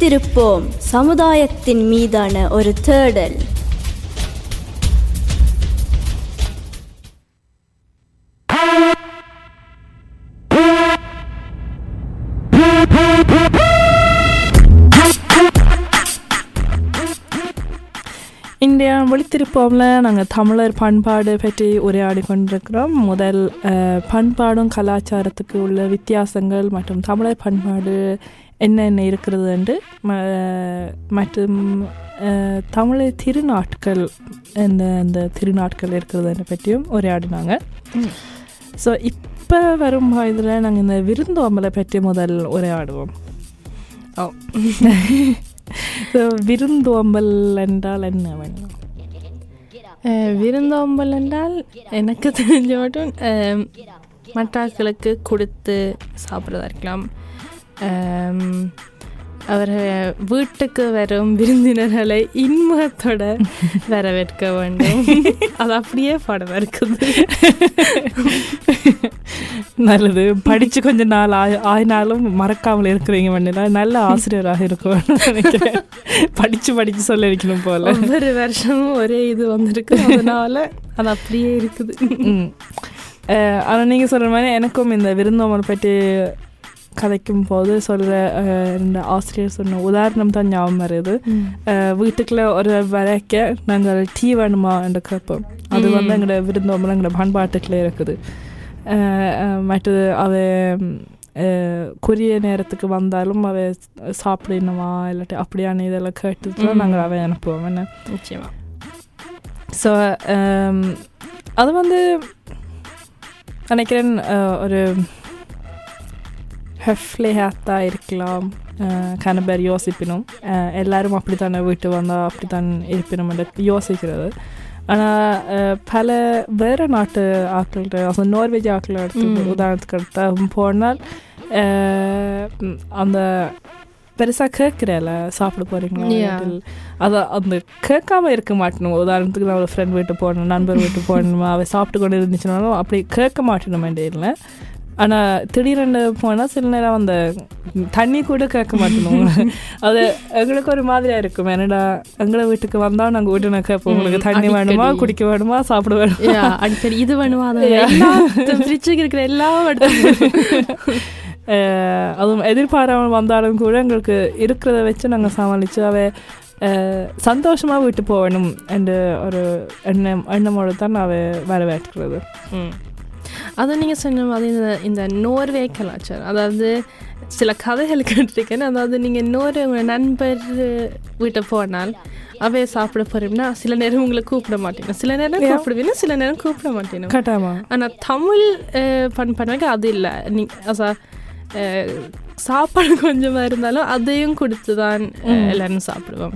விழித்திருப்போம் சமுதாயத்தின் மீதான ஒரு தேடல். இந்தியா விழித்திருப்போம்ல நாங்கள் தமிழர் பண்பாடு பற்றி உரையாடி கொண்டிருக்கிறோம். முதல் அஹ், பண்பாடும் கலாச்சாரத்துக்கு உள்ள வித்தியாசங்கள் மற்றும் தமிழர் பண்பாடு என்னென்ன இருக்கிறது என்று ம- மற்றும் அஹ், தமிழர் திருநாட்கள் எந்த அந்த திருநாட்கள் இருக்கிறது பற்றியும் உரையாடினாங்க. ஸோ இப்போ வரும் இதில் நாங்கள் இந்த விருந்தோம்பலை பற்றி முதல் உரையாடுவோம். ஓ. ஸோ விருந்தோம்பல் என்றால் என்ன வேணும் விருந்தோம்பல் என்றால் எனக்கு தெரிஞ்ச மட்டும் மற்றாக்களுக்கு கொடுத்து சாப்பிட்றதா இருக்கலாம். அஹ், அவர் வீட்டுக்கு வரும் விருந்தினர்களை இன்முகத்தோட வரவேற்க வேண்டும். அது அப்படியே படம் இருக்குது. நல்லது. படித்து கொஞ்ச நாள் ஆய் ஆயினாலும் மறக்காமல் இருக்கிறீங்க மண்ணில நல்ல ஆசிரியராக இருக்கும் நினைக்கிறேன். படித்து படித்து சொல்ல வைக்கணும் போல. ஒவ்வொரு வருஷமும் ஒரே இது வந்திருக்கு. அதனால அது அப்படியே இருக்குது. ம். அஹ், ஆனா நீங்கள் சொல்கிற மாதிரி எனக்கும் இந்த விருந்தோம்பல் பற்றி கதைக்கும் போது சொல்கிற இந்த ஆசிரியர் சொன்ன உதாரணம் தான் ஞாபகம் வருது. வீட்டுக்குள்ள ஒரு வரைக்க நாங்கள் டீ வேணுமா என்று கேட்போம். அது வந்து எங்களோட விருந்தோம்பல் எங்களோட பண்பாட்டுக்குள்ளே இருக்குது. மற்றது அவ குறிய நேரத்துக்கு வந்தாலும் அவ சாப்பிடணுமா இல்லாட்டி அப்படியான இதெல்லாம் தான் நாங்கள் அவ அனுப்புவோம் என்ன? நிச்சயமா. ஸோ அது வந்து நினைக்கிறேன் ஒரு ஹெஃப்லிஹாத்தாக இருக்கலாம் கன பேர் யோசிப்பினும் எல்லாரும் அப்படித்தானே வீட்டு வந்தால் அப்படித்தான் இருப்பினும் என்று யோசிக்கிறது ஆனால் பல வேறு நாட்டு ஆட்கள்கிட்ட நார்வேஜ் ஆட்கள் எடுத்து. உதாரணத்துக்கு எடுத்தா போனால் அந்த பெருசாக கேட்குறேல சாப்பிட போகிறீங்களா அதை அந்த கேட்காம இருக்க மாட்டணும் உதாரணத்துக்கு நான் ஒரு ஃப்ரெண்ட் வீட்டு போகணும் நண்பர் வீட்டு போகணுமா அவ சாப்பிட்டு கொண்டு இருந்துச்சுனாலும் அப்படி கேட்க மாட்டணும் இல்லை ஆனால் திடீரென்று போனால் சில நேரம் அந்த தண்ணி கூட கேட்க மாட்டணும் அது எங்களுக்கு ஒரு மாதிரியா இருக்கும். என்னடா எங்களை வீட்டுக்கு வந்தால் நாங்கள் வீட்டு நான் கேட்போம் உங்களுக்கு தண்ணி வேணுமா. குடிக்க வேணுமா சாப்பிட வேணுமா? அடிக்கடி. இது வேணுமா? எல்லா ஃப்ரிட்ஜுக்கு இருக்கிற அஹ் அதுவும் எதிர்பாராமல் வந்தாலும் கூட எங்களுக்கு இருக்கிறத வச்சு நாங்கள் சமாளித்து அவை சந்தோஷமாக விட்டு போகணும் என்ற ஒரு எண்ணம் எண்ணமோடு தான் அவை வரவேற்கிறது. அது நீங்கள் சொன்ன மாதிரி இந்த இந்த நோர்வே கலாச்சாரம் அதாவது சில கதைகள் கேட்டிருக்கேன். அதாவது நீங்கள் நோர்வே உங்கள் நண்பர் வீட்டை போனால் அவைய சாப்பிட போறீங்கன்னா சில நேரம் உங்களை கூப்பிட மாட்டேங்க சில நேரம். கூப்பிடுவீங்க சில நேரம் கூப்பிட மாட்டேங்க கட்டாமா ஆனால் தமிழ் அஹ், பண் பண்ணுவாங்க அது இல்லை. நீ அசா சாப்பாடு கொஞ்சமாக இருந்தாலும் அதையும் கொடுத்து தான் அஹ், எல்லாரும் சாப்பிடுவோம்.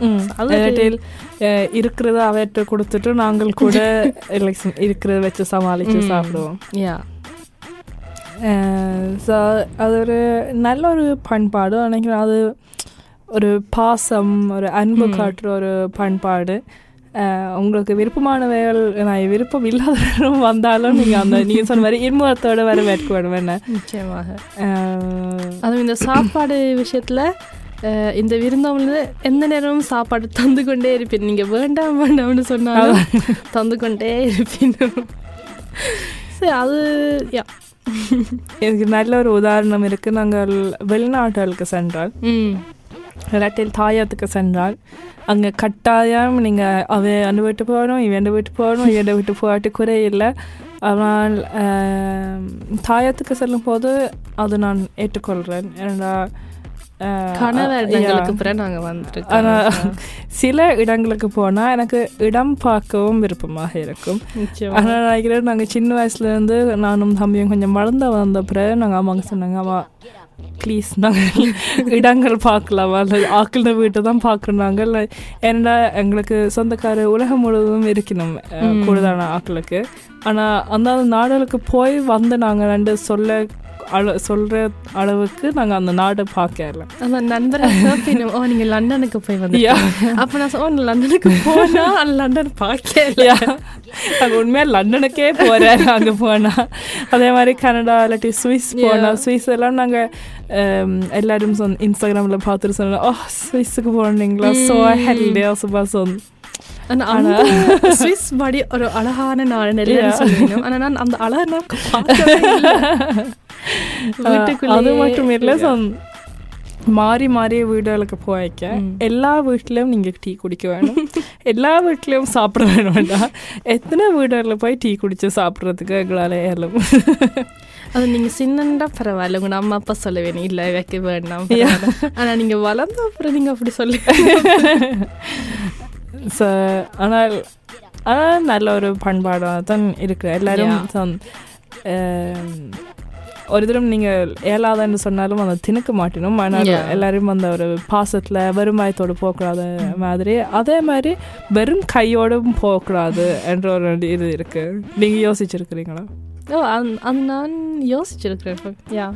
அஹ், இருக்கிறத அவர்கிட்ட கொடுத்துட்டு நாங்கள் கூட இருக்கிறத வச்சு சமாளித்து. சாப்பிடுவோம். யா ஸோ அது ஒரு நல்ல ஒரு பண்பாடு. நினைக்கிறேன் அது ஒரு பாசம் ஒரு அன்பு. காட்டுற ஒரு பண்பாடு. உங்களுக்கு விருப்பமானவைகள் நான் விருப்பம் இல்லாதவரும் வந்தாலும் நீங்கள் அந்த நீங்கள் சொன்ன மாதிரி இன்முகத்தோட வர வேட்க வேணும் என்ன? நிச்சயமாக. அதுவும் இந்த சாப்பாடு விஷயத்தில் இந்த விருந்தவங்க எந்த நேரமும் சாப்பாடு தந்து கொண்டே இருப்பேன். நீங்கள் வேண்டாம் வேண்டாம்னு சொன்னாலும் தந்து கொண்டே இருப்பேன். சரி அது யா. எனக்கு நல்ல ஒரு உதாரணம் இருக்குது நாங்கள் வெளிநாடுகளுக்கு சென்றால் இல்லாட்டில் தாயத்துக்கு சென்றால் அங்கே கட்டாயம் நீங்கள் அவ அந்த வீட்டு போகணும் இவன் வீட்டு போகணும் இவன் வீட்டு போகாட்டி குறை இல்லை. ஆனால் தாயத்துக்கு செல்லும் போது அது நான் ஏற்றுக்கொள்கிறேன். ஏன்னா சில இடங்களுக்கு போனால் எனக்கு இடம் பார்க்கவும் விருப்பமாக இருக்கும். நினைக்கிறேன் நாங்கள் சின்ன வயசுலேருந்து நானும் தம்பியும் கொஞ்சம் வளர்ந்து வந்த பிறகு நாங்கள் அம்மாங்க சொன்னாங்க அம்மா ப்ளீஸ் நாங்கள் இடங்கள் பார்க்கலாம். அல்லது ஆக்கள வீட்டை தான் பார்க்கணும் நாங்கள். ஏன்னா எங்களுக்கு சொந்தக்கார உலகம் முழுவதும் இருக்கணும் கூடுதலான ஆக்களுக்கு. ஆனால் அந்த நாடுகளுக்கு போய் வந்து நாங்கள் ரெண்டு சொல்ல அள சொல்கிற அளவுக்கு நாங்கள் அந்த நாடை பார்க்கல அந்த நண்பரை ஓ நீங்க லண்டனுக்கு போய் வந்து. அப்ப நான் சொன்னேன் லண்டனுக்கு போனா லண்டன் பார்க்கல நாங்கள் உண்மையாக லண்டனுக்கே போகிறேன் அங்கே போனால் அதே மாதிரி கனடா இல்லாட்டி சுவிஸ் போனால் சுவிஸ் எல்லாம் நாங்கள் எல்லாரும் சொன்ன இன்ஸ்டாகிராமில் பார்த்துட்டு சொன்னோம் ஓ சுவிஸுக்கு போனீங்களா? ஸோ ஹெல்டியாக சும்மா சொன்ன சுவிஸ் படி ஒரு அழகான நாடு எல்லாரும் சொல்லுவீங்க ஆனா நான் அந்த அழகை அது மட்டும் இல்லை மாறி மாறி வீடுகளுக்கு போய்க்க எல்லா வீட்லயும் நீங்க டீ குடிக்க வேணும். எல்லா வீட்லயும் சாப்பிட வேணும்டா எத்தனை வீடுகளில் போய் டீ குடிச்சு சாப்பிட்றதுக்கு எங்களால ஏலும் அது நீங்க சின்னண்டா பரவாயில்ல. உங்க அம்மா அப்பா சொல்ல வேணும் இல்ல வைக்க வேண்டாம் பரவாயில்ல. ஆனா நீங்க வளர்ந்த அப்புறம் நீங்க அப்படி சொல்லி. ஸோ ஆனால் ஆனால் நல்ல ஒரு பண்பாடாக தான் இருக்கு. எல்லாரும் ஒரு தரம் நீங்கள் ஏழாதன்னு சொன்னாலும் அந்த திணுக்க மாட்டினோம். ஆனால். எல்லாரும் அந்த ஒரு பாசத்தில் வெறுமாயத்தோடு போகக்கூடாத மாதிரி. அதே மாதிரி வெறும் கையோடும் போகக்கூடாது என்ற ஒரு இது இருக்கு. நீங்கள் யோசிச்சிருக்கிறீங்களா? ஓ அது நான் யோசிச்சிருக்கிறேன் யா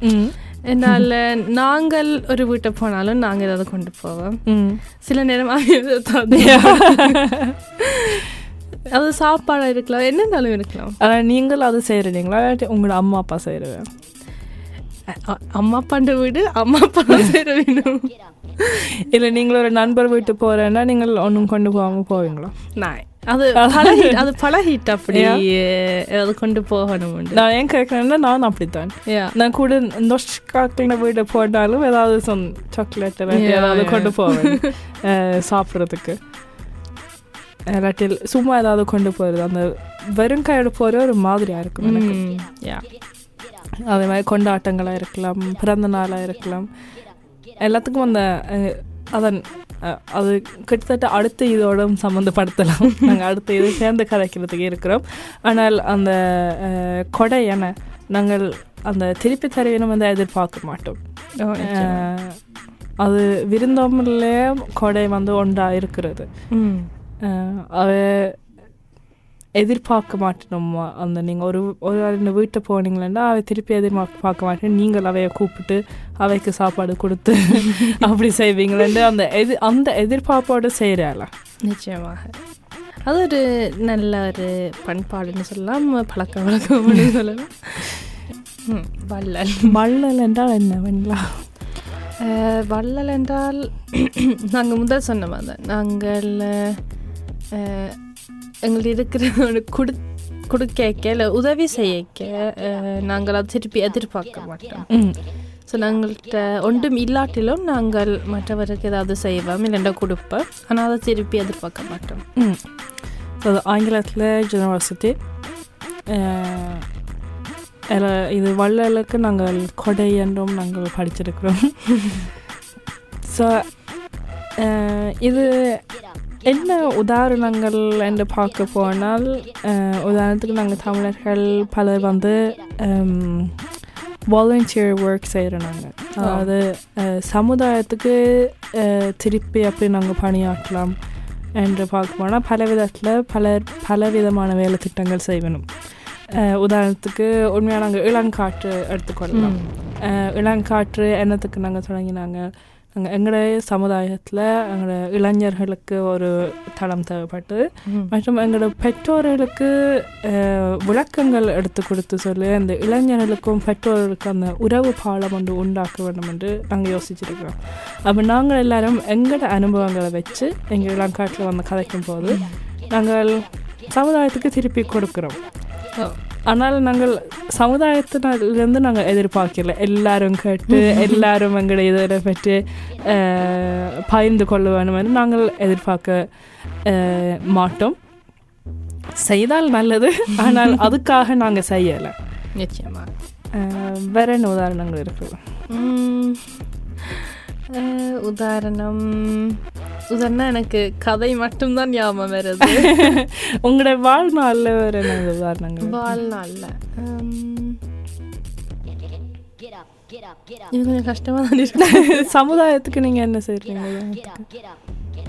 ம். என்னால் நாங்கள் ஒரு வீட்டை போனாலும் நாங்கள் ஏதாவது கொண்டு போவோம். சில நேரம் அது அது சாப்பாடாக இருக்கலாம். என்னன்னாலும் இருக்கலாம். ஆனால் நீங்கள் அது செய்கிறீங்களா உங்களோட அம்மா அப்பா அ- அம்மா அப்பாண்ட வீடு அம்மா அப்பா சேர வேணும் இல்லை நீங்கள் ஒரு நண்பர் வீட்டு போகிறேன்னா நீங்கள் ஒன்றும் கொண்டு போகாமல் போவீங்களா? நான் அது பழகி அது பழகிட்டு அப்படி ஏதாவது கொண்டு போகணும் நான் ஏன் கேட்குறேன்னா நான் அப்படித்தான். நான் கூட நொஷ்காக்கின வீடு போட்டாலும் ஏதாவது சொன் சாக்லேட் ஏதாவது. கொண்டு போவேன். சாப்பிட்றதுக்கு. இல்லாட்டி சும்மா ஏதாவது கொண்டு போகிறது அந்த வெறும் கையோட போகிற ஒரு மாதிரியாக இருக்கும் எனக்கு யா அதே மாதிரி கொண்டாட்டங்களாக இருக்கலாம் பிறந்த நாளாக இருக்கலாம் எல்லாத்துக்கும் அந்த அதன் அது கிட்டத்தட்ட அடுத்த இதோட சம்மந்தப்படுத்தலாம் நாங்கள் அடுத்த இது சேர்ந்து கதைக்கிறதுக்கு இருக்கிறோம் ஆனால் அந்த கொடை என நாங்கள் அந்த திருப்பி தருவினம் வந்து எதிர்பார்க்க மாட்டோம் அது விருந்தோம்பலே கொடை வந்து ஒன்றா இருக்கிறது அவ எதிர்பார்க்க மாட்டோம் அந்த நீங்கள் ஒரு ஒரு ரெண்டு வீட்டை போனீங்களா அவை திருப்பி எதிர்பார்க்க பார்க்க மாட்டேன் நீங்கள் அவைய கூப்பிட்டு அவைக்கு சாப்பாடு கொடுத்து அப்படி செய்வீங்களேன்னு அந்த எது அந்த எதிர்பார்ப்போடு செய்கிறாள நிச்சயமாக அது ஒரு நல்ல ஒரு பண்பாடுன்னு சொல்லலாம் பழக்க வழக்கம்னு சொல்லலாம் வள்ளல் வள்ளல் என்றால் என்ன அஹ், வள்ளல் என்றால் நாங்கள் முதல் சொன்ன மாதிரி. நாங்கள் எங்களுக்கு இருக்கிற குடு கொடுக்க இல்லை உதவி செய்யக்க நாங்கள் அதை திருப்பி எதிர்பார்க்க மாட்டோம். ஸோ நாங்கள்கிட்ட ஒன்றும் இல்லாட்டிலும் நாங்கள் மற்றவருக்கு ஏதாவது செய்வோம் இல்லைன்னா கொடுப்போம். ஆனால் அதை திருப்பி எதிர்பார்க்க மாட்டோம். ஸோ ஆங்கிலத்தில் ஜெனராசிட்டி இது வள்ளலுக்கு நாங்கள் கொடை என்றும் நாங்கள் படிச்சிருக்கிறோம். ஸோ இது என்ன உதாரணங்கள் என்று பார்க்க போனால் உதாரணத்துக்கு நாங்கள் தமிழர்கள் பலர் வந்து வாலண்டியர் ஒர்க் செய்கிறோம் நாங்கள். அதாவது சமுதாயத்துக்கு திருப்பி அப்படி நாங்கள் பணியாற்றலாம் என்று பார்க்க போனால் பல விதத்தில் பல பல விதமான வேலை திட்டங்கள் செய்யணும். உதாரணத்துக்கு உண்மையாக நாங்கள் இளங்காற்று எடுத்துக்கொள்ளலாம். இளங்காற்று என்னத்துக்கு நாங்கள் தொடங்கினாங்க? நாங்கள் எங்களுடைய சமுதாயத்தில் எங்களோட இளைஞர்களுக்கு ஒரு தளம் தேவைப்பட்டு மற்றும் எங்களோட பெற்றோர்களுக்கு விளக்கங்கள் எடுத்து கொடுத்து சொல்லி அந்த இளைஞர்களுக்கும் பெற்றோர்களுக்கும் அந்த உறவு பாலம் ஒன்று உண்டாக்க வேண்டும் என்று நாங்கள் யோசிச்சிருக்கிறோம். அப்போ நாங்கள் எல்லாரும் எங்களோட அனுபவங்களை வச்சு எங்கள் இளங்காட்டில் வந்து கதைக்கும் போது நாங்கள் சமுதாயத்துக்கு திருப்பி கொடுக்குறோம். ஆனால் நாங்கள் சமுதாயத்திலிருந்து நாங்கள் எதிர்பார்க்கல. எல்லாரும் கேட்டு எல்லாரும் எங்களை இதை பற்றி பகிர்ந்து கொள்ள என்று நாங்கள் எதிர்பார்க்க மாட்டோம். செய்தால் நல்லது ஆனால் அதுக்காக நாங்கள் செய்யலை. நிச்சயமாக வேற என்ன உதாரணங்கள் இருக்கு? உம், அஹ், உதாரணம். உதாரணம் எனக்கு கதை மட்டும்தான் ஞாபகம் வருது. உங்களோட வாழ்நாளில் வேற என்ன உதாரணங்கள் வாழ்நாளில்? இது கொஞ்சம் கஷ்டமாக தான் இருக்கு சமுதாயத்துக்கு நீங்கள் என்ன செய்கிறீங்க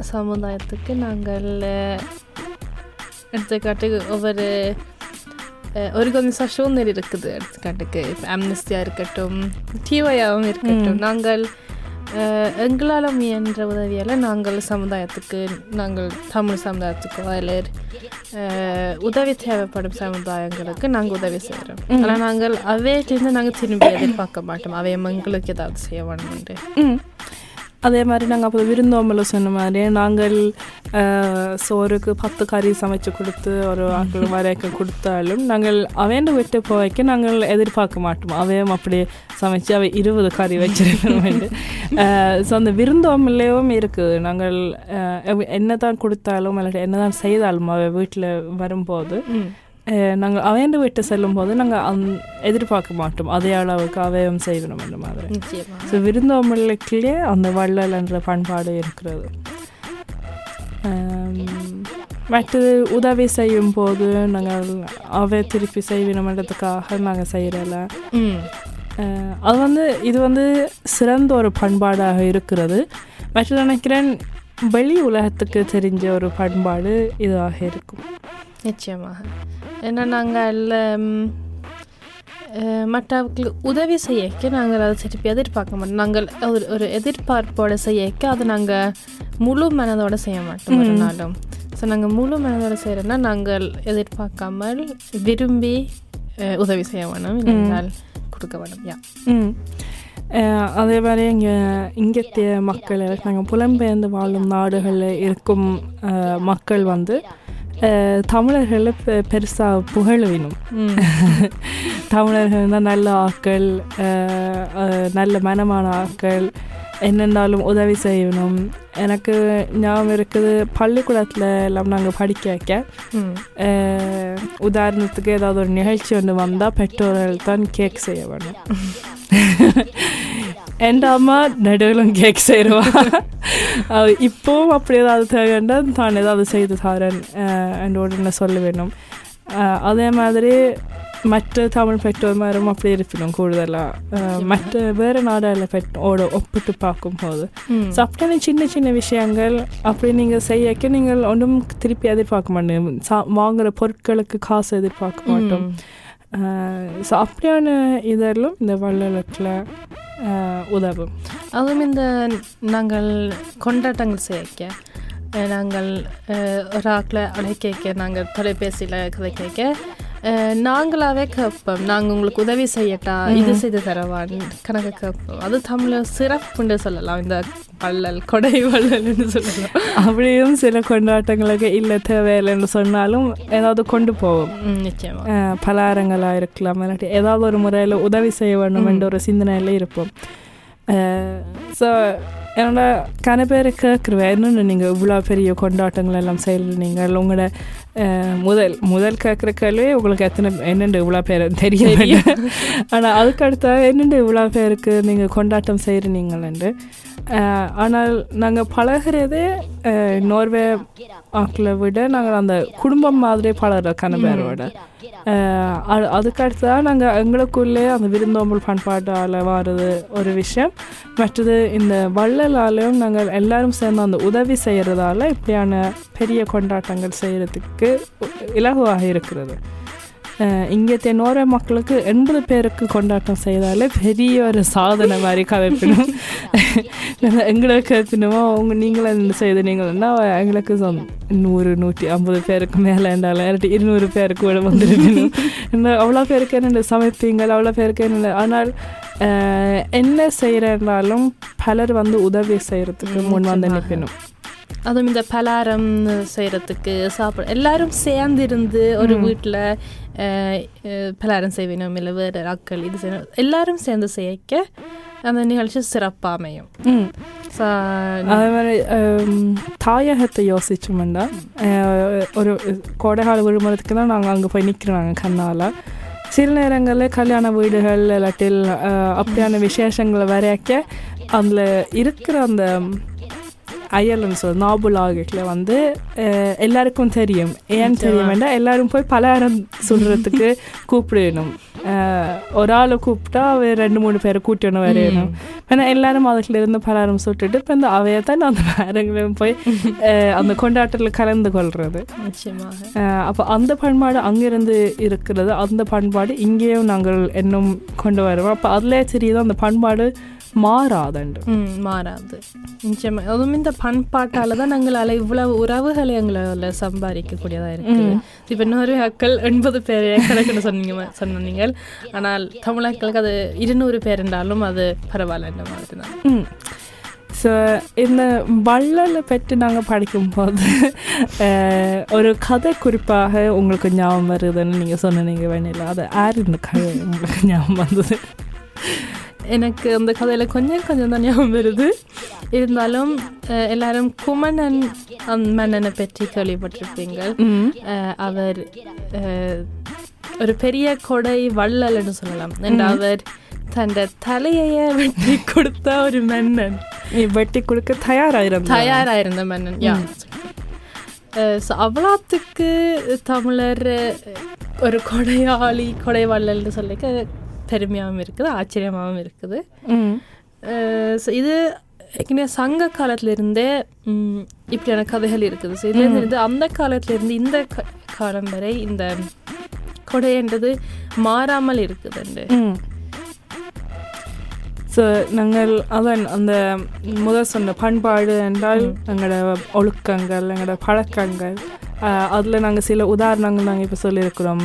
சமுதாயத்துக்கு நாங்கள் எடுத்துக்காட்டுக்கு ஒவ்வொரு அஹ், ஆர்கனைசேஷன் இருக்குது. எடுத்துக்காட்டுக்கு இப்போ அம்னஸ்டியாக இருக்கட்டும் டிஒயாவும் இருக்கட்டும். நாங்கள் எங்களால் முயன்ற உதவியால் நாங்கள் சமுதாயத்துக்கு நாங்கள் தமிழ் சமுதாயத்துக்கோ அஹ், உதவி தேவைப்படும் சமுதாயங்களுக்கு நாங்கள் உதவி செய்கிறோம் ஆனால் நாங்கள் அவையிலேருந்து நாங்கள் திரும்பி எதிர்பார்க்க மாட்டோம். அவை எங்களுக்கு ஏதாவது செய்ய வேணும்னு ம் அதே மாதிரி நாங்கள் அப்போ விருந்தோம்பல சொன்ன மாதிரி நாங்கள் சோறுக்கு பத்து கறி சமைச்சு கொடுத்து ஒரு ஆக்கள் வரைக்கும் கொடுத்தாலும் நாங்கள் அவன் விட்டு போய்க்க நாங்கள் எதிர்பார்க்க மாட்டோம். அவையும் அப்படி சமைச்சு அவை இருபது கறி வச்சிருக்கணும் ஸோ அந்த விருந்தோம்பலையும் இருக்குது நாங்கள் என்ன தான் கொடுத்தாலும் இல்லாட்டி என்ன தான் செய்தாலும் அவை வீட்டில் வரும்போது நாங்கள் அவையண்டு விட்டு செல்லும்போது நாங்கள் அந் எதிர்பார்க்க மாட்டோம் அதே அளவுக்கு அவையும் செய்யணும் இந்த மாதிரி ஸோ விருந்தோம்பலுக்குள்ளே அந்த வள்ளல் என்ற பண்பாடு இருக்கிறது மற்றது உதவி செய்யும் போது நாங்கள் அவை திருப்பி செய்யணுன்றதுக்காக நாங்கள் செய்கிறல அது வந்து இது வந்து சிறந்த ஒரு பண்பாடாக இருக்கிறது மற்ற நினைக்கிறேன் வெளி உலகத்துக்கு தெரிஞ்ச ஒரு பண்பாடு இதாக இருக்கும் நிச்சயமாக ஏன்னா நாங்கள் அஹ், மற்றவர்களுக்கு உதவி செய்யக்க நாங்கள் அதை திருப்பி எதிர்பார்க்க மாட்டோம். நாங்கள் ஒரு ஒரு எதிர்பார்ப்போட செய்யக்க அதை நாங்கள் முழு மனதோட செய்ய மாட்டோம் ஒரு நாளும். ஸோ நாங்கள் முழு மனதோட செய்கிறோன்னா நாங்கள் எதிர்பார்க்காமல் விரும்பி உதவி செய்ய வேணும். இல்லைனால் கொடுக்க வேணும். யா. அதே மாதிரி இங்கே இங்கத்திய மக்கள் நாங்கள் புலம்பெயர்ந்து வாழும் நாடுகளில் இருக்கும் மக்கள் வந்து தமிழர்களை பெருசாக புகழ வேணும் தமிழர்கள் தான் நல்ல ஆக்கள் நல்ல மனமான ஆக்கள் என்னென்னாலும் உதவி செய்யணும் எனக்கு ஞாபகம் இருக்குது பள்ளிக்கூடத்தில் எல்லாம் நாங்கள் படிக்க வைக்க உதாரணத்துக்கு ஏதாவது ஒரு நிகழ்ச்சி ஒன்று வந்தால் பெற்றோர்கள் தான் கேக் செய்ய வேணும் என் அம்மா நடுவிலும் கேக் செய்கிறவா இப்போவும் அப்படி ஏதாவது தேவைன்னா தான் ஏதாவது செய்து தாரேன் என் உடனே சொல்ல வேணும் அதே மாதிரி மற்ற தமிழ் பெற்றோர்மாரும் அப்படி இருப்பினும் கூடுதலாக மற்ற வேறு நாடுகளில் பெற்றோட ஒப்பிட்டு பார்க்கும்போது. ஸோ அப்படியான சின்ன சின்ன விஷயங்கள் அப்படி நீங்கள் செய்யக்க நீங்கள் ஒன்றும் திருப்பி எதிர்பார்க்க மாட்டோம் சா வாங்குற பொருட்களுக்கு காசு எதிர்பார்க்க மாட்டோம். ஸோ அப்படியான இதெல்லாம் இந்த வள்ளலத்தில் உதவும் அதுவும் இந்த நாங்கள் கொண்டாட்டங்கள் செய்யக்க நாங்கள் ராக்கில் ஒரு ஆக்களை அழைக்க நாங்கள் தொலைபேசியில் கதை கேட்க நாங்களாவே கேட்போம் நாங்கள் உங்களுக்கு உதவி செய்யட்டா இது செய்து தரவான்னு கணக்கு கேட்போம் அது தமிழில் சிறப்புன்னு சொல்லலாம். இந்த வள்ளல் கொடை வள்ளல்னு சொல்லலாம். அப்படியும் சில கொண்டாட்டங்களுக்கு இல்லை தேவையில்லைன்னு சொன்னாலும் ஏதாவது கொண்டு போவோம். ம், நிச்சயமா. அஹ், பலகாரங்களாக இருக்கலாம் இல்லாட்டி ஏதாவது ஒரு முறையில் உதவி செய்ய வேண்டும் என்ற ஒரு சிந்தனையில் இருப்போம். ஸோ என்னோட கன பேர் கேட்குருவேன் என்னென்னு நீங்கள் இவ்வளோ பெரிய கொண்டாட்டங்கள் எல்லாம் நீங்கள் உங்களோட முதல் முதல் கேட்குற கேள்வி உங்களுக்கு எத்தனை என்னென்று இவ்வளோ பேர் தெரியல ஆனால் அதுக்கு அடுத்த என்னென்று இவ்வளோ பேருக்கு நீங்கள் கொண்டாட்டம் செய்கிறீங்களேண்டு ஆனால் நாங்கள் பழகிறதே நோர்வே ஆக்களை விட நாங்கள் அந்த குடும்பம் மாதிரி பழகிறோம் கன பேரோட அஹ், அது- அதுக்கு அடுத்ததாக நாங்கள் எங்களுக்குள்ளே அந்த விருந்தோம்பல் பண்பாட்டால் வாரது ஒரு விஷயம். மற்றது இந்த வள்ளலாலையும் நாங்கள் எல்லாரும் சேர்ந்து அந்த உதவி செய்கிறதால இப்படியான பெரிய கொண்டாட்டங்கள் செய்கிறதுக்கு இலகுவாக இருக்கிறது. இங்கே தென்னோர மக்களுக்கு எண்பது பேருக்கு கொண்டாட்டம் செய்தாலே பெரிய ஒரு சாதனை மாதிரி கதைப்பினும். எங்களுக்கு பின்னமோ அவங்க நீங்களே என்ன செய்து நீங்கன்னா எங்களுக்கு சொந்த நூறு நூற்றி ஐம்பது பேருக்கு மேலே இருந்தாலும் இல்லாட்டி இருநூறு பேருக்கு கூட வந்துருக்கணும் என்ன அவ்வளோ பேருக்கு என்ன சமைப்பீங்கள் அவ்வளோ பேருக்கு என்ன ஆனால் என்ன செய்கிறேன்னாலும் பலர் வந்து உதவி செய்கிறதுக்கு முன் வந்து நிற்கணும் அதுவும் இந்த பலாரம் செய்கிறதுக்கு சாப்பிட எல்லாரும் சேர்ந்து இருந்து ஒரு வீட்டில் பலாரம் செய்வினோம் இல்லை வேறு ஆட்கள் இது செய்யணும் எல்லாரும் சேர்ந்து செய்யக்க அந்த நிகழ்ச்சி சிறப்பாக அமையும். அதே மாதிரி தாயகத்தை யோசிச்சோம்னா ஒரு கோடைகால விடுமுறைக்கு தான் நாங்கள் அங்கே போய் நிற்கிறோம் நாங்கள் கண்ணால். சில நேரங்களில் கல்யாண வீடுகள் இல்லாட்டில் அப்படியான விசேஷங்களை வரைக்க அதில் இருக்கிற அந்த அயல்னு சொல் நாபுலாகில் வந்து எல்லாருக்கும் தெரியும். ஏன் தெரியும் வேண்டாம் எல்லாரும் போய் பலகாரம் சுடுறதுக்கு கூப்பிடணும். ஒரு ஆளை கூப்பிட்டா அவ ரெண்டு மூணு பேரை கூட்டணும் வரையணும். ஏன்னா எல்லாரும் அதுல இருந்து பலகாரம் சுட்டுட்டு இப்போ இந்த அவையை தான் அந்த வேறங்களும் போய் அந்த கொண்டாட்டத்தில் கலந்து கொள்றது. அப்போ அந்த பண்பாடு அங்கிருந்து இருக்கிறது. அந்த பண்பாடு இங்கேயும் நாங்கள் இன்னும் கொண்டு வருவோம். அப்போ அதிலே தெரியுது அந்த பண்பாடு மாறாதண்டு மாறாது. நிச்சயமா. அதுவும் இந்த பண்பாட்டால தான் நாங்களால இவ்வளவு உறவுகளை எங்களால் சம்பாதிக்கக்கூடியதாக இருக்குது. இப்போ இன்னொரு அக்கள் எண்பது பேர் கணக்குன்னு சொன்னீங்க சொன்னீங்க ஆனால் தமிழர்களுக்கு அது இருநூறு பேர் என்றாலும் அது பரவாயில்ல மாதிரி தான். ஸோ இந்த வள்ளலை பற்றி நாங்கள் படிக்கும்போது ஒரு கதை குறிப்பாக உங்களுக்கு ஞாபகம் வருதுன்னு நீங்கள் சொன்னீங்க வேணில அது யார் இந்த கதை உங்களுக்கு ஞாபகம் வந்தது? எனக்கு அந்த கதையில் கொஞ்சம் கொஞ்சம் தான் ஞாபகம் வருது. இருந்தாலும் எல்லாரும் குமணன் மன்னனை பற்றி கேள்விப்பட்டிருப்பீங்க அவர் ஒரு பெரிய கொடை வள்ளல்னு சொல்லலாம். and அவர் தன் தலையையே வெட்டி கொடுத்த ஒரு மன்னன். வெட்டி கொடுக்க தயாராக தயாராயிருந்த மன்னன் யா. ஸோ அவ்வளோத்துக்கு தமிழர் ஒரு கொடையாளி கொடை வள்ளல்னு சொல்லிக்க பெருமையாகவும் இருக்குது ஆச்சரியமாகவும் இருக்குது. ஸோ இது ஏற்கனவே சங்க காலத்திலிருந்தே இப்படியான கதைகள் இருக்குது. ஸோ இதுலேருந்து அந்த காலத்திலிருந்து இந்த காலம் வரை இந்த கொடைன்றது மாறாமல் இருக்குதுண்டு. ஸோ நாங்கள் அதான் அந்த முதல் சொன்ன பண்பாடு என்றால் எங்களோட ஒழுக்கங்கள் எங்களோட பழக்கங்கள். அதில் நாங்கள் சில உதாரணங்கள் நாங்கள் இப்போ சொல்லியிருக்கிறோம்.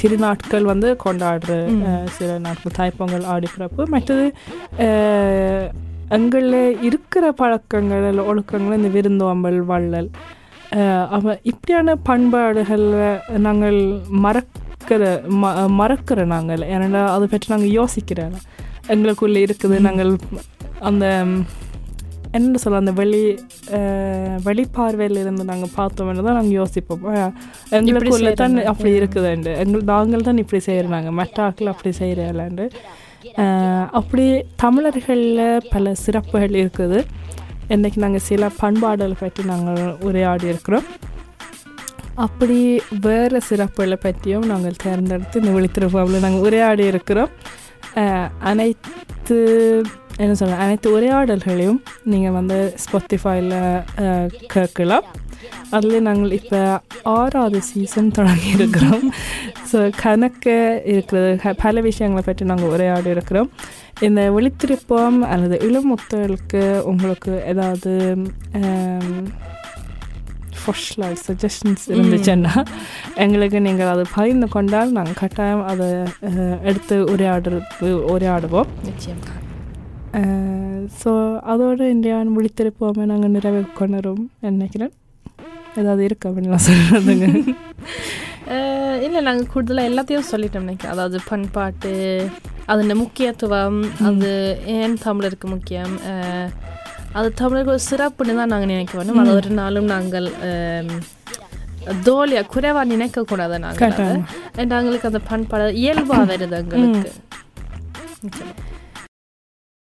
திருநாட்கள் வந்து கொண்டாடுற சில நாட்கள் தாய்ப்பொங்கல் ஆடிப்பிறப்பு மற்றது எங்களில் இருக்கிற பழக்கங்கள் இல்லை ஒழுக்கங்கள் இந்த விருந்தோம்பல் வள்ளல் அஹ், அவ இப்படியான பண்பாடுகளில் நாங்கள் மறக்கிற ம மறக்கிற நாங்கள். ஏன்னா அதை பற்றி நாங்கள் யோசிக்கிறோம் எங்களுக்குள்ளே இருக்குது நாங்கள் அந்த என்ன சொல்ல அந்த வெளி வெளிப்பார்வையில இருந்து நாங்கள் பார்த்தோம்னு தான் நாங்கள் யோசிப்போம். அஹ், எங்களுக்குள்ள தான். அப்படி இருக்குதுண்டு. எங்கள் நாங்கள் தான் இப்படி செய்கிறாங்க ஆட்கள் அப்படி செய்கிறாண்டு அப்படி தமிழர்களில் பல சிறப்புகள் இருக்குது. இன்றைக்கி நாங்கள் சில பண்பாடுகளை பற்றி நாங்கள் உரையாடி இருக்கிறோம். அப்படி வேறு சிறப்புகளை பற்றியும் நாங்கள் தேர்ந்தெடுத்து இந்த விழித்திருப்பாவில் நாங்கள் உரையாடி இருக்கிறோம். அனைத்து என்ன சொல்ல அனைத்து உரையாடல்களையும் நீங்கள் வந்து ஸ்பாட்டிஃபைல கேட்கலாம். அதில் நாங்கள் இப்போ ஆறாவது சீசன் தொடங்கி இருக்கிறோம் ஸோ கணக்கு இருக்கிறது பல விஷயங்களை பற்றி நாங்கள் உரையாடி இருக்கிறோம். இந்த விழித்திருப்பம் அல்லது இளமுத்தலுக்கு உங்களுக்கு ஏதாவது ஃபர்ஸ்ட்லாய் சஜஷன்ஸ் இருந்துச்சுன்னா எங்களுக்கு நீங்கள் அதை பகிர்ந்து கொண்டால் நாங்கள் கட்டாயம் அதை எடுத்து உரையாடுறது உரையாடுவோம். நிச்சயம். ஸோ அதோடு இந்தியாவின் விழித்திருப்போமே நாங்கள் நிறைவே கொண்டுறோம் நினைக்கிறேன் ஏதாவது இருக்கு அப்படின்னு நான் சொல்கிறதுங்க இல்லை நாங்கள் கூடுதலாக எல்லாத்தையும் சொல்லிட்டோம் நினைக்கிறேன் அதாவது பண்பாட்டு அதோட முக்கியத்துவம் அது ஏன் தமிழருக்கு முக்கியம் அது தமிழருக்கு ஒரு சிறப்புன்னு தான் நாங்கள் நினைக்க வேணும் அது ஒரு நாளும் நாங்கள் அஹ், தோலியா குறைவா நினைக்க கூடாது நாங்கள் எங்களுக்கு அந்த பண்பாடு இயல்பா வருது எங்களுக்கு.